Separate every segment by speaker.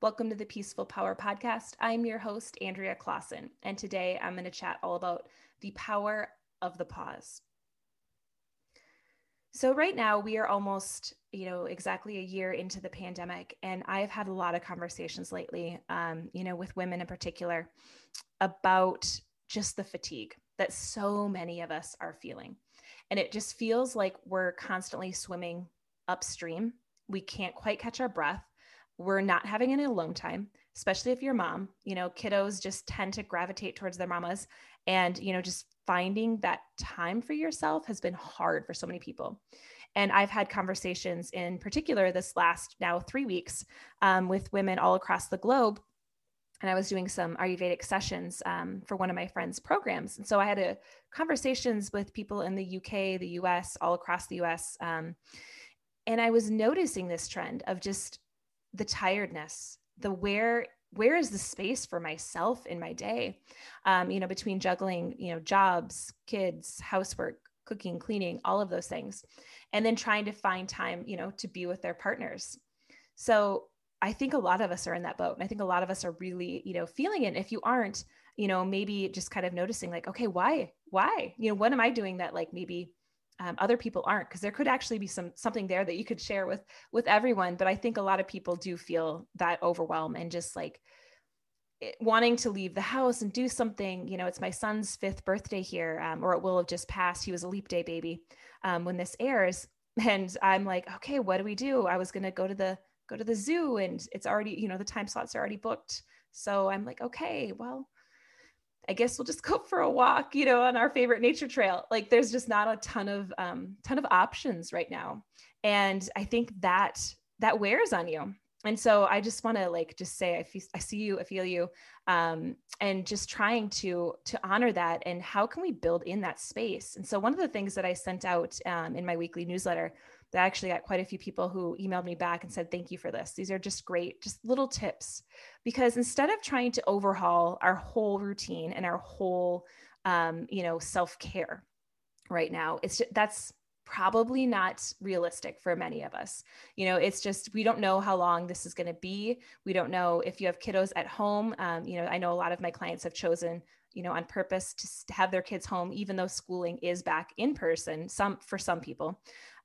Speaker 1: Welcome to the Peaceful Power Podcast. I'm your host, Andrea Clausen, and today I'm going to chat all about the power of the pause. So, right now, we are almost, you know, exactly a year into the pandemic, and I've had a lot of conversations lately, um, you know, with women in particular about just the fatigue that so many of us are feeling. And it just feels like we're constantly swimming upstream. We can't quite catch our breath. We're not having any alone time, especially if you're mom. You know, kiddos just tend to gravitate towards their mamas. And, you know, just finding that time for yourself has been hard for so many people. And I've had conversations in particular this last now three weeks um, with women all across the globe and I was doing some Ayurvedic sessions um, for one of my friends' programs. And so I had a, conversations with people in the UK, the US, all across the US. Um, and I was noticing this trend of just the tiredness, the where where is the space for myself in my day um, you know between juggling you know jobs kids housework cooking cleaning all of those things and then trying to find time you know to be with their partners so I think a lot of us are in that boat. And I think a lot of us are really, you know, feeling it. If you aren't, you know, maybe just kind of noticing like, okay, why, why, you know, what am I doing that like maybe um, other people aren't? Because there could actually be some something there that you could share with with everyone. But I think a lot of people do feel that overwhelm and just like it, wanting to leave the house and do something. You know, it's my son's fifth birthday here, um, or it will have just passed. He was a leap day baby um, when this airs, and I'm like, okay, what do we do? I was gonna go to the go to the zoo and it's already, you know, the time slots are already booked. So I'm like, okay, well, I guess we'll just go for a walk, you know, on our favorite nature trail. Like there's just not a ton of um ton of options right now. And I think that that wears on you. And so I just want to like just say I, I see you, I feel you, um, and just trying to to honor that. And how can we build in that space? And so one of the things that I sent out um, in my weekly newsletter that I actually got quite a few people who emailed me back and said, Thank you for this. These are just great, just little tips. Because instead of trying to overhaul our whole routine and our whole, um, you know, self care right now, it's just, that's probably not realistic for many of us. You know, it's just we don't know how long this is going to be. We don't know if you have kiddos at home. Um, you know, I know a lot of my clients have chosen you know on purpose to have their kids home even though schooling is back in person some for some people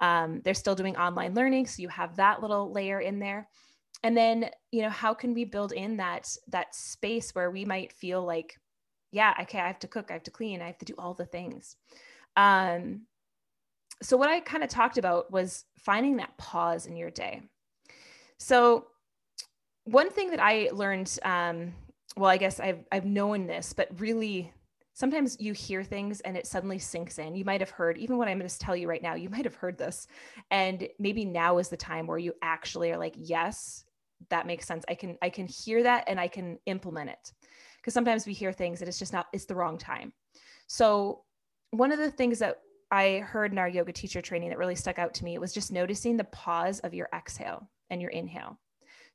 Speaker 1: um, they're still doing online learning, so you have that little layer in there. And then, you know, how can we build in that that space where we might feel like, yeah, okay, I have to cook, I have to clean, I have to do all the things. Um, so what I kind of talked about was finding that pause in your day. So one thing that I learned, um, well, I guess I've I've known this, but really sometimes you hear things and it suddenly sinks in. You might have heard, even what I'm going to tell you right now, you might have heard this. And maybe now is the time where you actually are like, yes, that makes sense. I can, I can hear that and I can implement it. Because sometimes we hear things and it's just not, it's the wrong time. So one of the things that I heard in our yoga teacher training that really stuck out to me was just noticing the pause of your exhale and your inhale.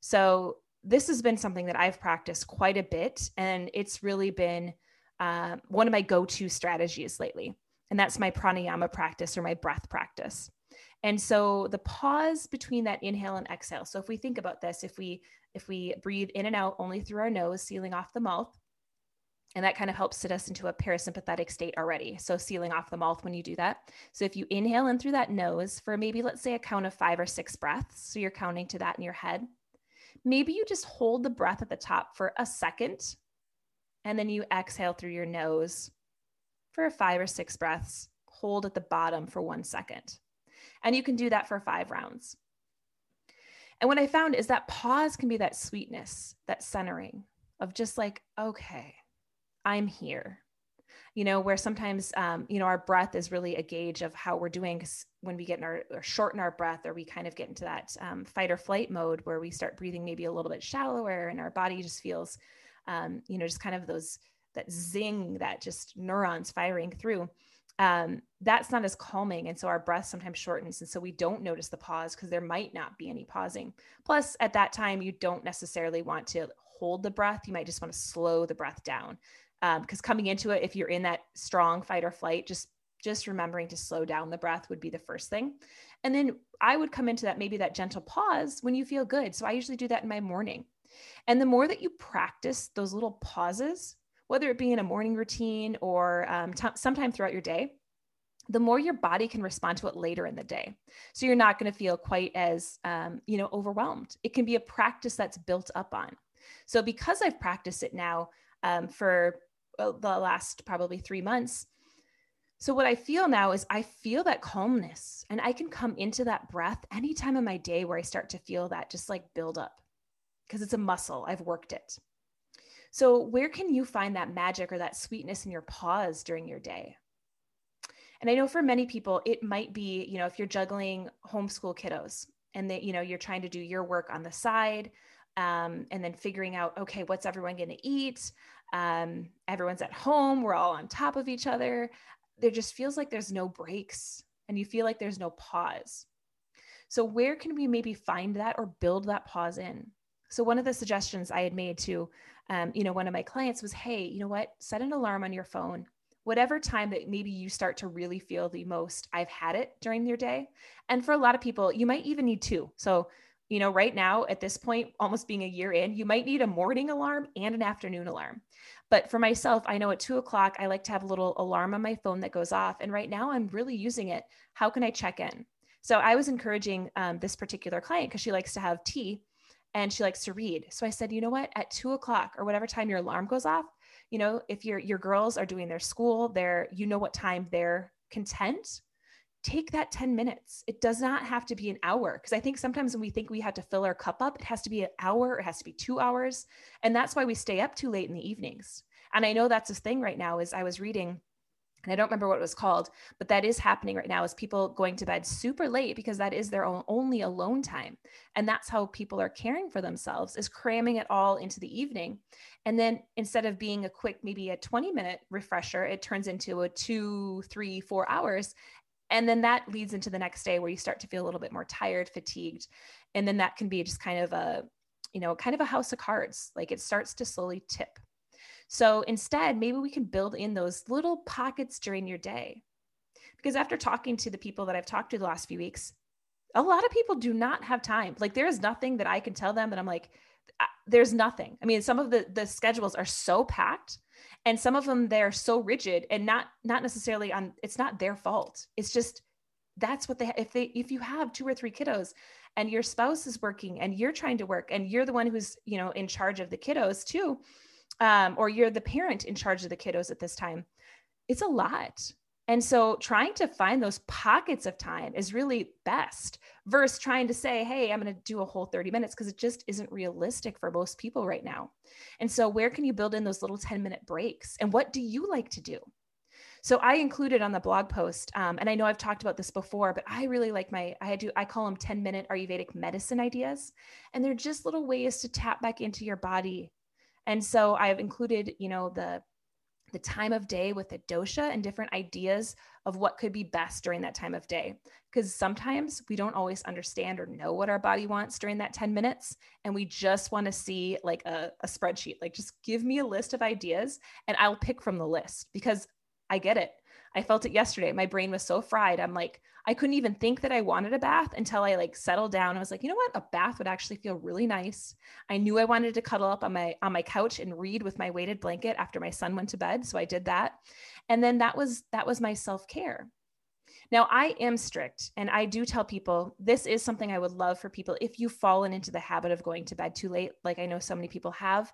Speaker 1: So this has been something that I've practiced quite a bit and it's really been uh, one of my go-to strategies lately and that's my pranayama practice or my breath practice and so the pause between that inhale and exhale so if we think about this if we if we breathe in and out only through our nose sealing off the mouth and that kind of helps sit us into a parasympathetic state already. So, sealing off the mouth when you do that. So, if you inhale in through that nose for maybe, let's say, a count of five or six breaths, so you're counting to that in your head, maybe you just hold the breath at the top for a second and then you exhale through your nose for five or six breaths. Hold at the bottom for one second. And you can do that for five rounds. And what I found is that pause can be that sweetness, that centering of just like, okay, I'm here. You know, where sometimes, um, you know, our breath is really a gauge of how we're doing. When we get in our or shorten our breath, or we kind of get into that um, fight or flight mode where we start breathing maybe a little bit shallower and our body just feels um, you know, just kind of those that zing, that just neurons firing through. Um, that's not as calming. And so our breath sometimes shortens. And so we don't notice the pause because there might not be any pausing. Plus, at that time, you don't necessarily want to hold the breath. You might just want to slow the breath down. Because um, coming into it, if you're in that strong fight or flight, just just remembering to slow down the breath would be the first thing. And then I would come into that maybe that gentle pause when you feel good. So I usually do that in my morning And the more that you practice those little pauses, whether it be in a morning routine or um, t- sometime throughout your day, the more your body can respond to it later in the day. So you're not going to feel quite as, um, you know, overwhelmed. It can be a practice that's built up on. So because I've practiced it now um, for the last probably three months, so what I feel now is I feel that calmness and I can come into that breath any time of my day where I start to feel that just like build up because it's a muscle. I've worked it. So where can you find that magic or that sweetness in your pause during your day? And I know for many people, it might be, you know, if you're juggling homeschool kiddos and that, you know, you're trying to do your work on the side um, and then figuring out, okay, what's everyone going to eat? Um, everyone's at home. We're all on top of each other. There just feels like there's no breaks and you feel like there's no pause. So, where can we maybe find that or build that pause in? So, one of the suggestions I had made to, um, you know, one of my clients was, hey, you know what? Set an alarm on your phone whatever time that maybe you start to really feel the most I've had it during your day. And for a lot of people, you might even need two. So, you know, right now at this point, almost being a year in, you might need a morning alarm and an afternoon alarm. But for myself, I know at two o'clock, I like to have a little alarm on my phone that goes off. And right now, I'm really using it. How can I check in? So I was encouraging um, this particular client because she likes to have tea and she likes to read. So I said, you know what? At two o'clock or whatever time your alarm goes off, you know if your your girls are doing their school they're you know what time they're content take that 10 minutes it does not have to be an hour because i think sometimes when we think we have to fill our cup up it has to be an hour it has to be two hours and that's why we stay up too late in the evenings and i know that's a thing right now is i was reading and I don't remember what it was called, but that is happening right now is people going to bed super late because that is their own only alone time. And that's how people are caring for themselves is cramming it all into the evening. And then instead of being a quick, maybe a 20 minute refresher, it turns into a two, three, four hours. And then that leads into the next day where you start to feel a little bit more tired, fatigued. And then that can be just kind of a, you know, kind of a house of cards. Like it starts to slowly tip. So instead, maybe we can build in those little pockets during your day. Because after talking to the people that I've talked to the last few weeks, a lot of people do not have time. Like there is nothing that I can tell them that I'm like, there's nothing. I mean, some of the the schedules are so packed and some of them they're so rigid and not not necessarily on it's not their fault. It's just that's what they if they if you have two or three kiddos and your spouse is working and you're trying to work and you're the one who's, you know, in charge of the kiddos too, um, or you're the parent in charge of the kiddos at this time, it's a lot. And so trying to find those pockets of time is really best versus trying to say, hey, I'm going to do a whole 30 minutes because it just isn't realistic for most people right now. And so, where can you build in those little 10 minute breaks? And what do you like to do? So I included on the blog post, um, and I know I've talked about this before, but I really like my I do I call them 10 minute Ayurvedic medicine ideas, and they're just little ways to tap back into your body and so I've included, you know, the the time of day with the dosha and different ideas of what could be best during that time of day. Because sometimes we don't always understand or know what our body wants during that 10 minutes. And we just want to see like a, a spreadsheet, like just give me a list of ideas and I'll pick from the list because I get it. I felt it yesterday. My brain was so fried. I'm like, I couldn't even think that I wanted a bath until I like settled down. I was like, you know what? A bath would actually feel really nice. I knew I wanted to cuddle up on my on my couch and read with my weighted blanket after my son went to bed, so I did that. And then that was that was my self-care. Now, I am strict and I do tell people this is something I would love for people if you've fallen into the habit of going to bed too late, like I know so many people have,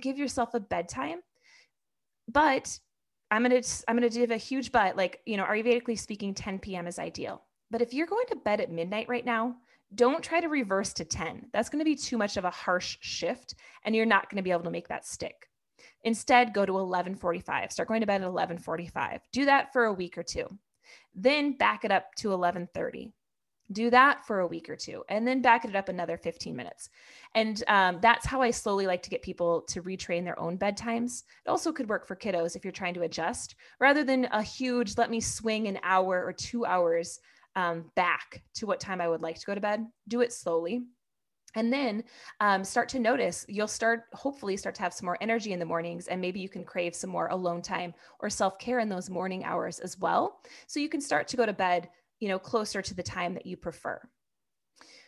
Speaker 1: give yourself a bedtime. But I'm gonna I'm gonna give a huge but. Like you know, Ayurvedically speaking, 10 p.m. is ideal. But if you're going to bed at midnight right now, don't try to reverse to 10. That's going to be too much of a harsh shift, and you're not going to be able to make that stick. Instead, go to 11:45. Start going to bed at 11:45. Do that for a week or two. Then back it up to 11:30 do that for a week or two and then back it up another 15 minutes. And um, that's how i slowly like to get people to retrain their own bedtimes. It also could work for kiddos if you're trying to adjust rather than a huge let me swing an hour or two hours um, back to what time i would like to go to bed. Do it slowly. And then um, start to notice you'll start hopefully start to have some more energy in the mornings and maybe you can crave some more alone time or self-care in those morning hours as well. So you can start to go to bed you know, closer to the time that you prefer.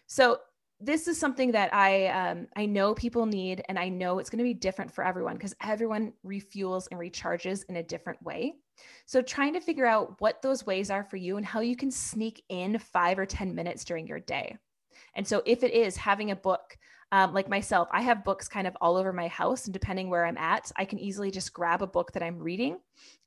Speaker 1: So this is something that I um, I know people need, and I know it's going to be different for everyone because everyone refuels and recharges in a different way. So trying to figure out what those ways are for you and how you can sneak in five or ten minutes during your day. And so if it is having a book, um, like myself, I have books kind of all over my house, and depending where I'm at, I can easily just grab a book that I'm reading,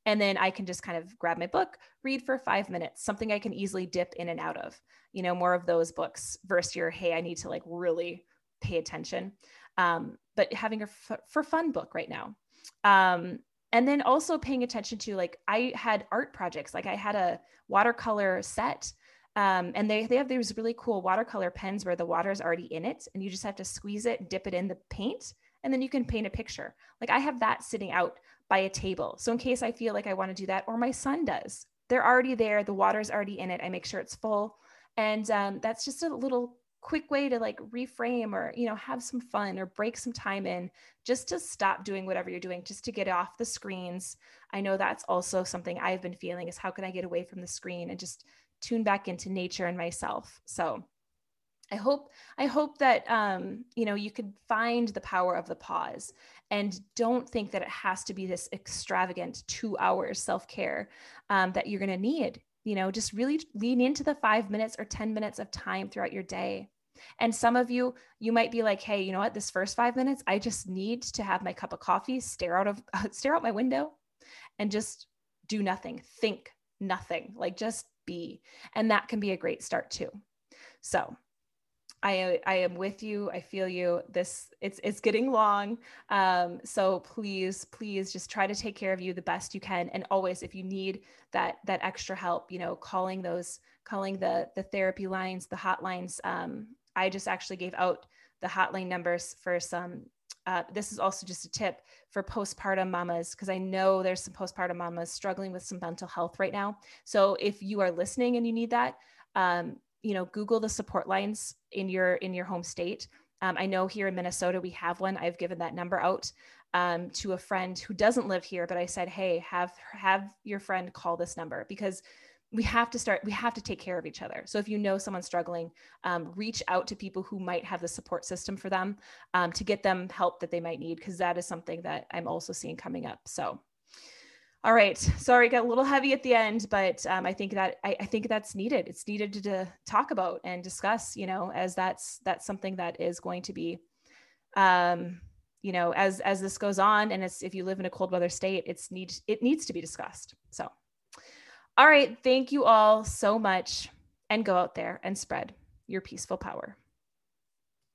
Speaker 1: and then I can just kind of grab my book, read for five minutes, something I can easily dip in and out of you know, more of those books versus your, hey, I need to like really pay attention. Um, but having a f- for fun book right now. Um, and then also paying attention to like I had art projects, like I had a watercolor set. Um, and they, they have these really cool watercolor pens where the water is already in it and you just have to squeeze it, dip it in the paint, and then you can paint a picture. Like I have that sitting out by a table. So in case I feel like I want to do that, or my son does, they're already there. The water's already in it. I make sure it's full and um, that's just a little quick way to like reframe or you know have some fun or break some time in just to stop doing whatever you're doing just to get off the screens i know that's also something i've been feeling is how can i get away from the screen and just tune back into nature and myself. So i hope i hope that um, you know you could find the power of the pause and don't think that it has to be this extravagant two hours self-care um, that you're going to need you know just really lean into the five minutes or 10 minutes of time throughout your day. And some of you you might be like hey you know what? This first five minutes i just need to have my cup of coffee stare out of stare out my window and just do nothing think nothing. Like just be and that can be a great start too so I, I am with you. I feel you. This it's it's getting long. Um, so please, please just try to take care of you the best you can. And always, if you need that that extra help, you know, calling those, calling the the therapy lines, the hotlines. Um, I just actually gave out the hotline numbers for some. Uh, this is also just a tip for postpartum mamas because I know there's some postpartum mamas struggling with some mental health right now. So if you are listening and you need that, um, you know google the support lines in your in your home state um, i know here in minnesota we have one i've given that number out um, to a friend who doesn't live here but i said hey have have your friend call this number because we have to start we have to take care of each other so if you know someone's struggling um, reach out to people who might have the support system for them um, to get them help that they might need because that is something that i'm also seeing coming up so all right. Sorry, got a little heavy at the end, but um, I think that I, I, think that's needed. It's needed to, to, talk about and discuss. You know, as that's that's something that is going to be, um, you know, as as this goes on, and it's if you live in a cold weather state, it's need it needs to be discussed. So, all right. Thank you all so much, and go out there and spread your peaceful power.